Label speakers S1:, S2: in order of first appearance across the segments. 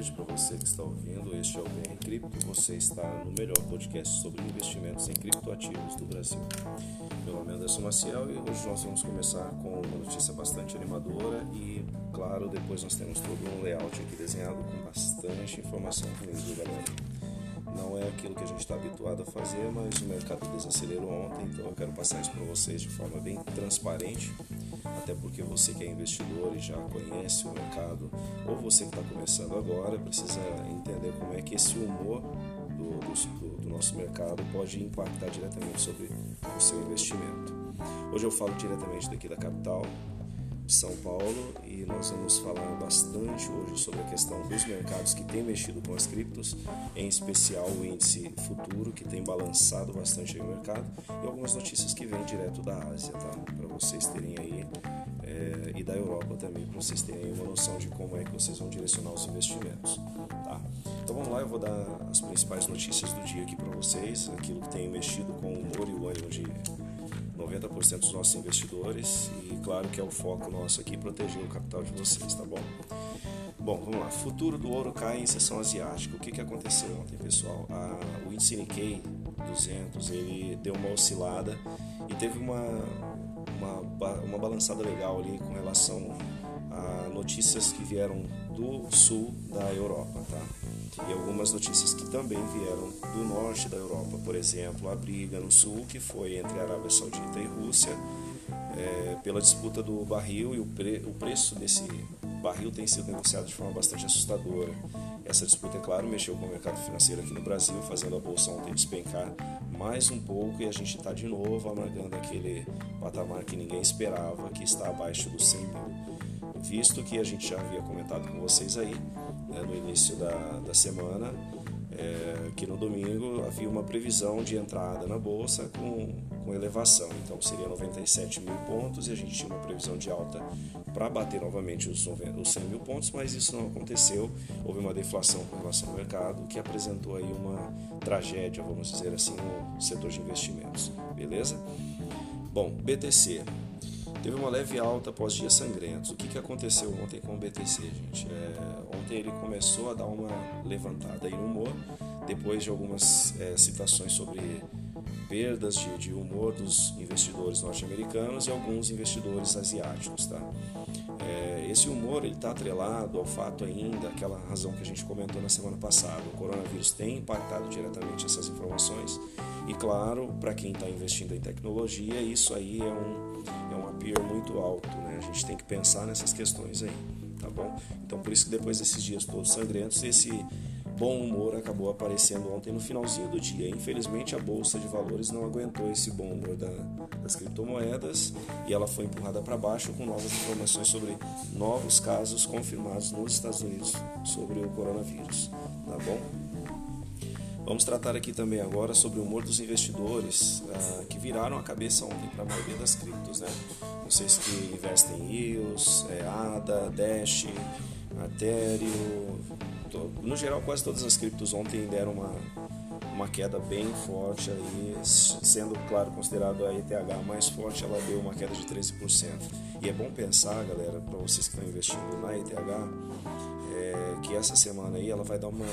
S1: noite para você que está ouvindo. Este é o BR Cripto. Você está no melhor podcast sobre investimentos em criptoativos do Brasil. Meu nome é Anderson Maciel e hoje nós vamos começar com uma notícia bastante animadora e, claro, depois nós temos todo um layout aqui desenhado com bastante informação comigo, galera? Não é aquilo que a gente está habituado a fazer, mas o mercado desacelerou ontem, então eu quero passar isso para vocês de forma bem transparente até porque você que é investidor e já conhece o mercado, ou você que está começando agora, precisa entender como é que esse humor do, do, do nosso mercado pode impactar diretamente sobre o seu investimento. Hoje eu falo diretamente daqui da capital, são Paulo e nós vamos falar bastante hoje sobre a questão dos mercados que têm mexido com as criptos, em especial o índice futuro que tem balançado bastante o mercado e algumas notícias que vêm direto da Ásia, tá? Vocês terem aí é, e da Europa também, para vocês terem uma noção de como é que vocês vão direcionar os investimentos, tá? Então vamos lá, eu vou dar as principais notícias do dia aqui para vocês, aquilo que tem mexido com o humor e o ânimo de 90% dos nossos investidores e claro que é o foco nosso aqui proteger o capital de vocês, tá bom? Bom, vamos lá. Futuro do ouro cai em sessão asiática. O que, que aconteceu ontem, pessoal? A, o índice Nikkei 200 ele deu uma oscilada e teve uma, uma, balançada legal ali com relação a notícias que vieram do sul da Europa, tá? E algumas notícias que também vieram do norte da Europa, por exemplo, a briga no sul que foi entre a Arábia Saudita e Rússia é, pela disputa do barril e o, pre, o preço desse barril tem sido negociado de forma bastante assustadora. Essa disputa, é claro, mexeu com o mercado financeiro aqui no Brasil, fazendo a bolsa ontem despencar mais um pouco e a gente está de novo amargando aquele patamar que ninguém esperava, que está abaixo dos 100 mil. Visto que a gente já havia comentado com vocês aí né, no início da, da semana é, que no domingo havia uma previsão de entrada na bolsa com, com elevação, então seria 97 mil pontos e a gente tinha uma previsão de alta para bater novamente os, os 100 mil pontos, mas isso não aconteceu. Houve uma deflação com relação ao mercado que apresentou aí uma tragédia, vamos dizer assim, no setor de investimentos, beleza? Bom, BTC, Teve uma leve alta após dias sangrentos. O que, que aconteceu ontem com o BTC, gente? É, ontem ele começou a dar uma levantada aí no humor, depois de algumas é, citações sobre perdas de, de humor dos investidores norte-americanos e alguns investidores asiáticos, tá? É, esse humor ele está atrelado ao fato ainda, aquela razão que a gente comentou na semana passada. O coronavírus tem impactado diretamente essas informações e, claro, para quem está investindo em tecnologia, isso aí é um, appear muito alto. Né? A gente tem que pensar nessas questões aí, tá bom? Então, por isso que depois desses dias todos sangrentos, esse bom humor acabou aparecendo ontem no finalzinho do dia. Infelizmente, a bolsa de valores não aguentou esse bom humor da, das criptomoedas e ela foi empurrada para baixo com novas informações sobre novos casos confirmados nos Estados Unidos sobre o coronavírus. Tá bom? Vamos tratar aqui também agora sobre o humor dos investidores uh, que viraram a cabeça ontem para a maioria das criptos, né? Vocês que investem em EOS, é, ADA, Dash, Ethereum, no geral quase todas as criptos ontem deram uma, uma queda bem forte aí, sendo claro considerado a ETH mais forte, ela deu uma queda de 13%. E é bom pensar, galera, para vocês que estão investindo na ETH, é, que essa semana aí ela vai dar uma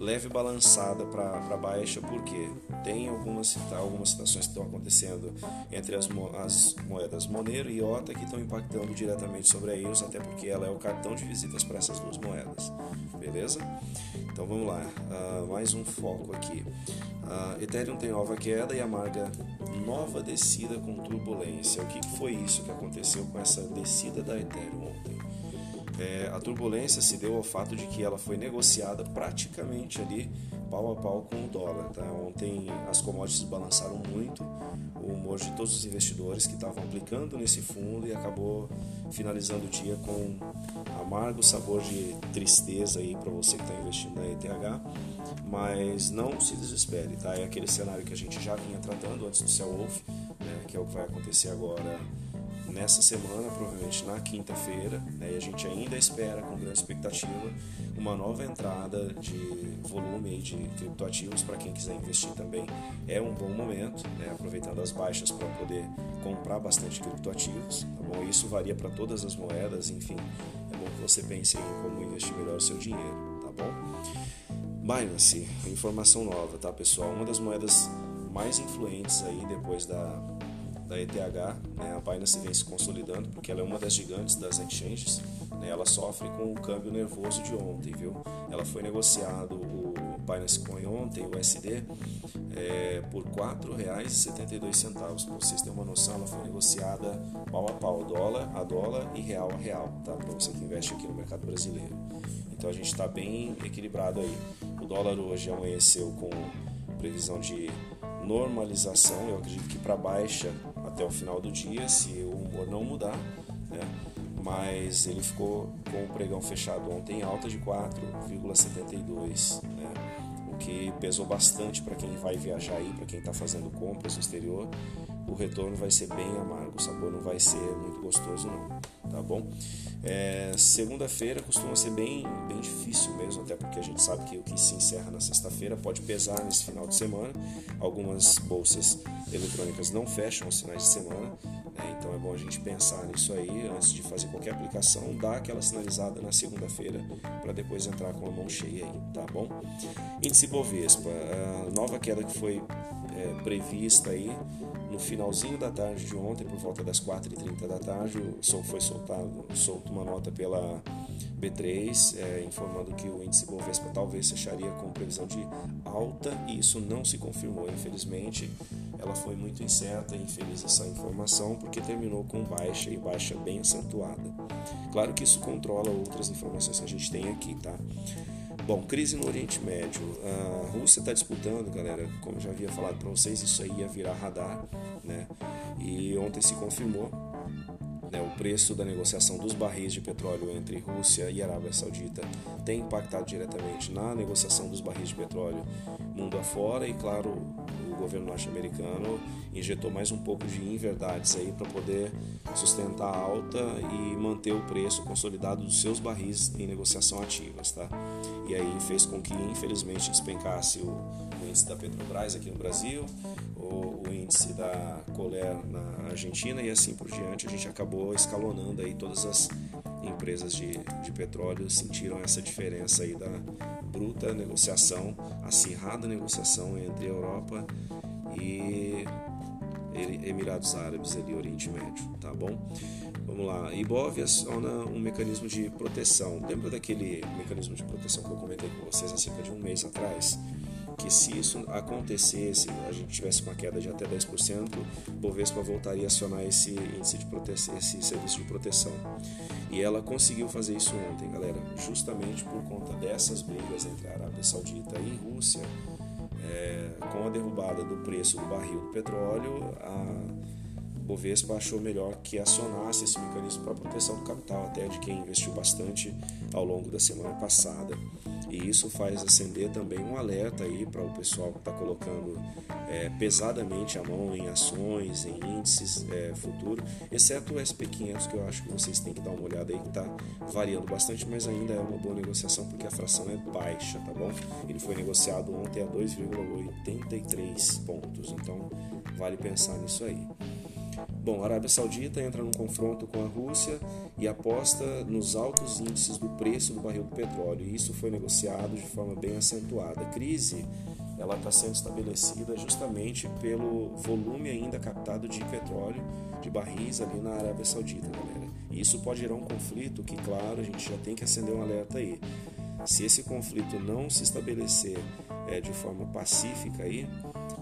S1: leve balançada para baixa, porque tem algumas, algumas situações que estão acontecendo entre as, as moedas Monero e IOTA que estão impactando diretamente sobre a EOS, até porque ela é o cartão de visitas para essas duas moedas. Beleza? Então vamos lá, uh, mais um foco aqui. Uh, Ethereum tem nova queda e amarga nova descida com turbulência. O que foi isso que aconteceu com essa descida da Ethereum ontem? É, a turbulência se deu ao fato de que ela foi negociada praticamente ali pau a pau com o dólar. Tá? Ontem as commodities balançaram muito, o humor de todos os investidores que estavam aplicando nesse fundo e acabou finalizando o dia com amargo sabor de tristeza aí para você que está investindo na ETH, mas não se desespere, tá? É aquele cenário que a gente já vinha tratando antes do Cell Wolf, né? que é o que vai acontecer agora nessa semana, provavelmente na quinta-feira, né, e a gente ainda espera com grande expectativa uma nova entrada de volume de criptoativos para quem quiser investir também. É um bom momento, né, aproveitando as baixas para poder comprar bastante criptoativos. Tá bom? Isso varia para todas as moedas, enfim, é bom que você pense em como investir melhor o seu dinheiro, tá bom? Binance, informação nova, tá pessoal? Uma das moedas mais influentes aí depois da, da ETH, né? a Binance vem se consolidando porque ela é uma das gigantes das exchanges, né? ela sofre com o câmbio nervoso de ontem, viu? Ela foi negociado o Binance Coin ontem, o USD, é, por R$ 4,72. Para vocês terem uma noção, ela foi negociada pau a pau, dólar a dólar e real a real, tá? Para você que investe aqui no mercado brasileiro. Então a gente está bem equilibrado aí. O dólar hoje amanheceu com previsão de normalização, eu acredito que para baixa até o final do dia, se o humor não mudar, né? mas ele ficou com o pregão fechado ontem em alta de 4,72, né? o que pesou bastante para quem vai viajar aí, para quem está fazendo compras no exterior. O retorno vai ser bem amargo, o sabor não vai ser muito gostoso não, tá bom? É, Segunda-feira costuma ser bem, bem difícil mesmo, até porque a gente sabe que o que se encerra na sexta-feira pode pesar nesse final de semana. Algumas bolsas eletrônicas não fecham os finais de semana, né? então é bom a gente pensar nisso aí antes de fazer qualquer aplicação, dar aquela sinalizada na segunda-feira para depois entrar com a mão cheia aí, tá bom? Índice Bovespa, a nova queda que foi é, prevista aí no finalzinho da tarde de ontem, por volta das 4h30 da tarde, foi soltado, solto uma nota pela B3 é, informando que o índice Bovespa talvez fecharia com previsão de alta e isso não se confirmou, infelizmente. Ela foi muito incerta e infeliz essa informação porque terminou com baixa e baixa bem acentuada. Claro que isso controla outras informações que a gente tem aqui, tá? Bom, crise no Oriente Médio. A Rússia está disputando, galera, como eu já havia falado para vocês, isso aí ia virar radar, né? E ontem se confirmou né, o preço da negociação dos barris de petróleo entre Rússia e Arábia Saudita tem impactado diretamente na negociação dos barris de petróleo mundo afora e, claro, governo norte-americano injetou mais um pouco de inverdades aí para poder sustentar a alta e manter o preço consolidado dos seus barris em negociação ativas, tá? E aí fez com que, infelizmente, despencasse o, o índice da Petrobras aqui no Brasil, o, o índice da Coler na Argentina e assim por diante. A gente acabou escalonando aí todas as empresas de, de petróleo sentiram essa diferença aí da bruta negociação, acirrada negociação entre Europa e Emirados Árabes ali, Oriente Médio, tá bom? Vamos lá. Ibov aciona um mecanismo de proteção. Lembra daquele mecanismo de proteção que eu comentei com vocês há cerca de um mês atrás? Que se isso acontecesse, a gente tivesse uma queda de até 10%, o Bovespa voltaria a acionar esse índice de proteção, esse serviço de proteção. E ela conseguiu fazer isso ontem, galera, justamente por conta dessas brigas entre a Arábia Saudita e Rússia, é, com a derrubada do preço do barril do petróleo, a Bovespa achou melhor que acionasse esse mecanismo para proteção do capital, até de quem investiu bastante ao longo da semana passada. E isso faz acender também um alerta aí para o pessoal que está colocando é, pesadamente a mão em ações, em índices é, futuro, exceto o SP500 que eu acho que vocês têm que dar uma olhada aí que está variando bastante, mas ainda é uma boa negociação porque a fração é baixa, tá bom? Ele foi negociado ontem a 2,83 pontos, então vale pensar nisso aí. Bom, a Arábia Saudita entra num confronto com a Rússia e aposta nos altos índices do preço do barril do petróleo. E isso foi negociado de forma bem acentuada. A crise ela está sendo estabelecida justamente pelo volume ainda captado de petróleo, de barris ali na Arábia Saudita, galera. E isso pode gerar um conflito que, claro, a gente já tem que acender um alerta aí. Se esse conflito não se estabelecer é, de forma pacífica aí,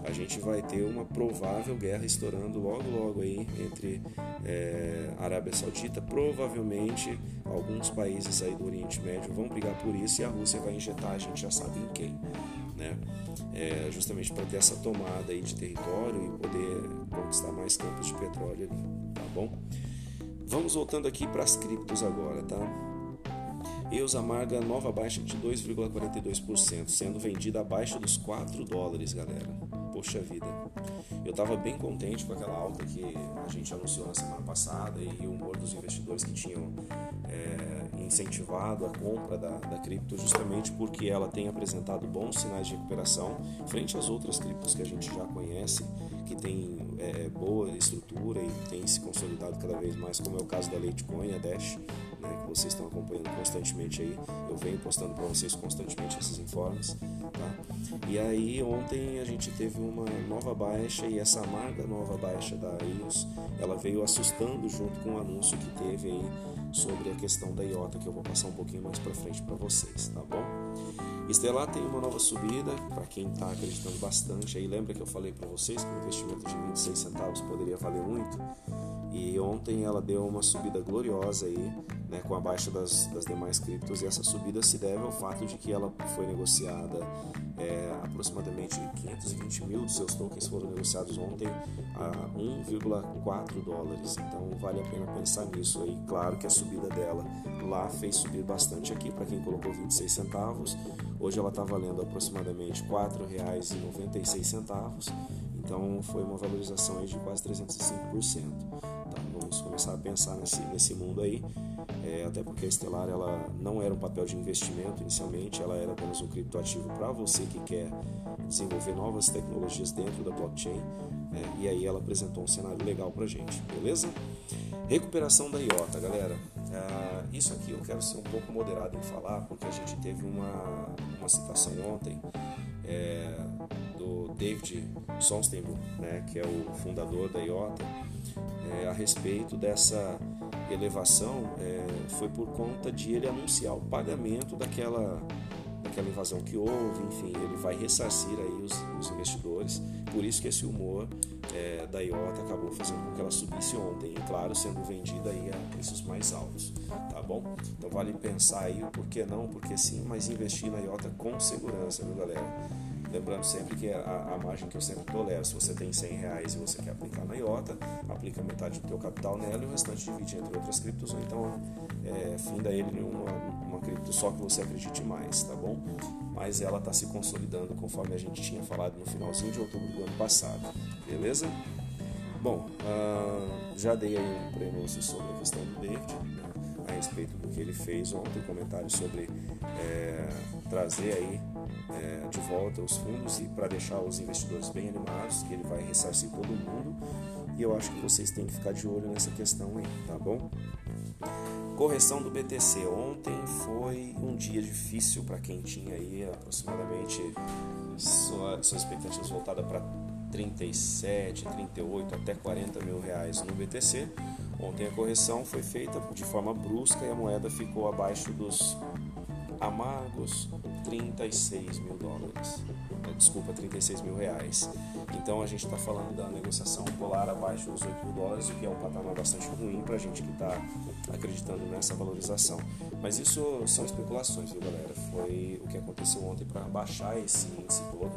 S1: a gente vai ter uma provável guerra estourando logo logo aí entre é, Arábia Saudita, provavelmente alguns países aí do Oriente Médio vão brigar por isso e a Rússia vai injetar, a gente já sabe em quem, né? É, justamente para ter essa tomada aí de território e poder conquistar mais campos de petróleo ali, tá bom? Vamos voltando aqui para as criptos agora, tá? EUS amarga nova baixa de 2,42%, sendo vendida abaixo dos 4 dólares, galera. Poxa vida, eu estava bem contente com aquela alta que a gente anunciou na semana passada e o humor dos investidores que tinham é, incentivado a compra da, da cripto justamente porque ela tem apresentado bons sinais de recuperação frente às outras criptos que a gente já conhece, que tem é, boa estrutura e tem se consolidado cada vez mais, como é o caso da Litecoin, a Dash, né, que vocês estão acompanhando constantemente aí. Eu venho postando para vocês constantemente esses informes. Tá? E aí ontem a gente teve uma nova baixa e essa amarga nova baixa da IOS, ela veio assustando junto com o anúncio que teve aí sobre a questão da IOTA, que eu vou passar um pouquinho mais para frente para vocês, tá bom? Estelar tem uma nova subida, para quem está acreditando bastante. Aí lembra que eu falei para vocês que o investimento de 26 centavos poderia valer muito? E ontem ela deu uma subida gloriosa aí, né, com a baixa das, das demais criptos. E essa subida se deve ao fato de que ela foi negociada é, aproximadamente 520 mil dos seus tokens foram negociados ontem a 1,4 dólares. Então vale a pena pensar nisso aí. Claro que a subida dela lá fez subir bastante aqui para quem colocou 26 centavos. Hoje ela está valendo aproximadamente R$ 4,96. Então foi uma valorização aí de quase 305%. Começar a pensar nesse, nesse mundo aí, é, até porque a Estelar ela não era um papel de investimento inicialmente, ela era apenas um criptoativo para você que quer desenvolver novas tecnologias dentro da blockchain. É, e aí ela apresentou um cenário legal para gente, beleza? Recuperação da IOTA, galera. Ah, isso aqui eu quero ser um pouco moderado em falar, porque a gente teve uma, uma citação ontem é, David Sonstenberg, né, que é o fundador da IOTA, é, a respeito dessa elevação é, foi por conta de ele anunciar o pagamento daquela, daquela invasão que houve, enfim, ele vai ressarcir aí os, os investidores, por isso que esse humor é, da IOTA acabou fazendo com que ela subisse ontem, e claro, sendo vendida aí a preços mais altos, tá bom? Então vale pensar aí o porquê não, porque sim, mas investir na IOTA com segurança, viu galera? Lembrando sempre que a, a, margem que eu sempre tolero, se você tem 100 reais e você quer aplicar na IOTA, aplica metade do teu capital nela e o restante divide entre outras criptos, ou então é, finda ele em uma, uma cripto só que você acredite mais, tá bom? Mas ela está se consolidando conforme a gente tinha falado no finalzinho de outubro do ano passado, beleza? Bom, uh, já dei aí um prenúncio sobre a questão do David, a respeito do que ele fez ontem, comentário sobre é, trazer aí é, de volta os fundos e para deixar os investidores bem animados, que ele vai ressarcir todo mundo. E eu acho que vocês têm que ficar de olho nessa questão aí, tá bom? Correção do BTC. Ontem foi um dia difícil para quem tinha aí aproximadamente sua, suas expectativas voltadas para 37, 38 até 40 mil reais no BTC. Ontem a correção foi feita de forma brusca e a moeda ficou abaixo dos amargos 36 mil dólares. É, desculpa, 36 mil reais. Então a gente está falando da negociação polar abaixo dos 8 mil dólares, o que é um patamar bastante ruim para a gente que está acreditando nessa valorização. Mas isso são especulações, viu galera? Foi o que aconteceu ontem para baixar esse índice todo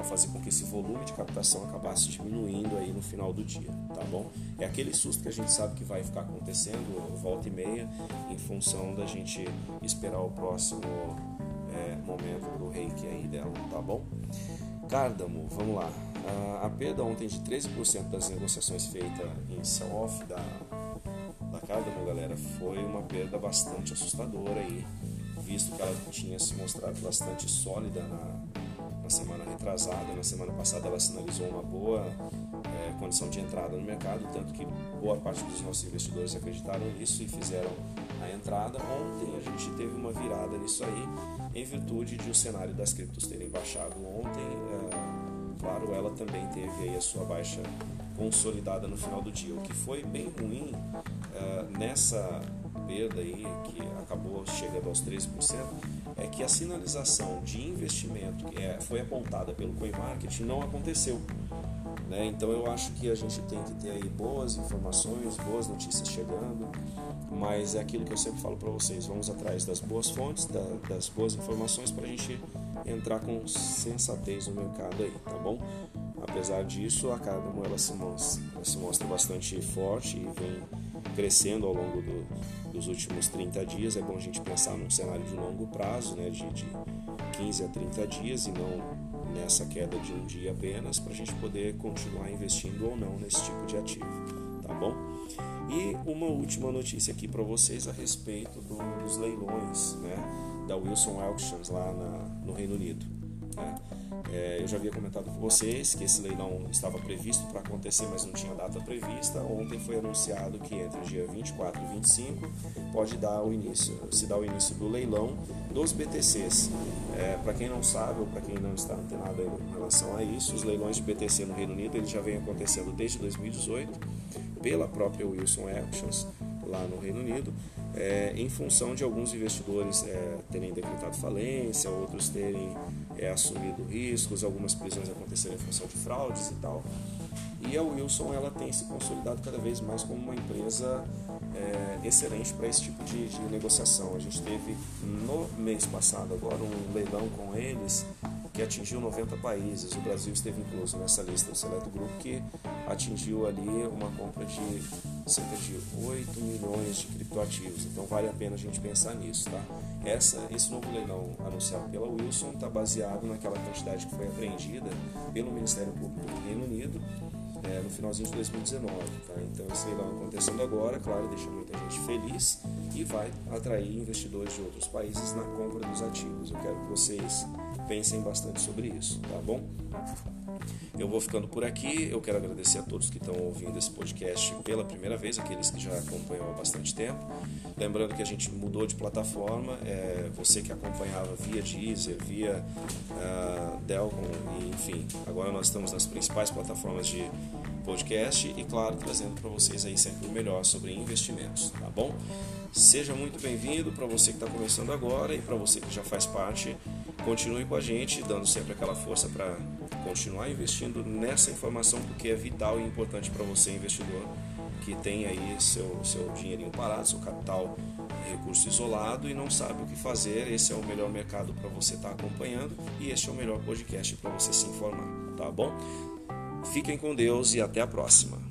S1: para fazer com que esse volume de captação acabasse diminuindo aí no final do dia, tá bom? É aquele susto que a gente sabe que vai ficar acontecendo volta e meia em função da gente esperar o próximo é, momento do reiki aí dela, tá bom? Cardamo, vamos lá. A, a perda ontem de 13% das negociações feitas em sell-off da, da Cardamo, galera, foi uma perda bastante assustadora aí, visto que ela tinha se mostrado bastante sólida na, na semana retrasada. Na semana passada ela sinalizou uma boa é, condição de entrada no mercado, tanto que boa parte dos nossos investidores acreditaram nisso e fizeram a entrada. Ontem a gente teve uma virada nisso aí, em virtude de o cenário das criptos terem baixado ontem. É, claro, ela também teve aí a sua baixa consolidada no final do dia, o que foi bem ruim é, nessa perda aí, que acabou chegando aos 13%, é que a sinalização de investimento que é, foi apontada pelo CoinMarket não aconteceu. Né? Então eu acho que a gente tem que ter aí boas informações, boas notícias chegando, mas é aquilo que eu sempre falo para vocês, vamos atrás das boas fontes, da, das boas informações para a gente entrar com sensatez no mercado aí, tá bom? Apesar disso, a Cardano ela se ela se mostra bastante forte e vem crescendo ao longo do, dos últimos 30 dias. É bom a gente pensar num cenário de longo prazo, né, de, de 15 a 30 dias e não nessa queda de um dia apenas, para a gente poder continuar investindo ou não nesse tipo de ativo, tá bom? E uma última notícia aqui para vocês a respeito do, dos leilões, né, da Wilson Auctions lá na, no Reino Unido. Né? É, eu já havia comentado com vocês que esse leilão estava previsto para acontecer, mas não tinha data prevista. Ontem foi anunciado que entre o dia 24 e 25 pode dar o início, se dá o início do leilão dos BTCs. É, para quem não sabe ou para quem não está antenado em relação a isso, os leilões de BTC no Reino Unido eles já vêm acontecendo desde 2018 pela própria Wilson Actions lá no Reino Unido é, em função de alguns investidores é, terem decretado falência, outros terem é, assumido riscos, algumas prisões aconteceram em função de fraudes e tal. E a Wilson ela tem se consolidado cada vez mais como uma empresa é, excelente para esse tipo de, de negociação. A gente teve no mês passado agora um leilão com eles que atingiu 90 países. O Brasil esteve incluso nessa lista, o Seleto Grupo, que atingiu ali uma compra de cerca de 8 milhões de criptoativos. Então vale a pena a gente pensar nisso, tá? Essa, esse novo leilão anunciado pela Wilson está baseado naquela quantidade que foi apreendida pelo Ministério Público do Reino Unido é, no finalzinho de 2019. Tá? Então esse leilão acontecendo agora, claro, deixa muita gente feliz e vai atrair investidores de outros países na compra dos ativos. Eu quero que vocês pensem bastante sobre isso, tá bom? Eu vou ficando por aqui. Eu quero agradecer a todos que estão ouvindo esse podcast pela primeira vez, aqueles que já acompanham há bastante tempo. Lembrando que a gente mudou de plataforma. É, você que acompanhava via Deezer, via uh, enfim, agora nós estamos nas principais plataformas de podcast e, claro, trazendo para vocês aí sempre o melhor sobre investimentos, tá bom? Seja muito bem-vindo para você que está começando agora e para você que já faz parte Continue com a gente, dando sempre aquela força para continuar investindo nessa informação, porque é vital e importante para você, investidor, que tem aí seu, seu dinheirinho parado, seu capital recurso isolado e não sabe o que fazer. Esse é o melhor mercado para você estar tá acompanhando e este é o melhor podcast para você se informar, tá bom? Fiquem com Deus e até a próxima.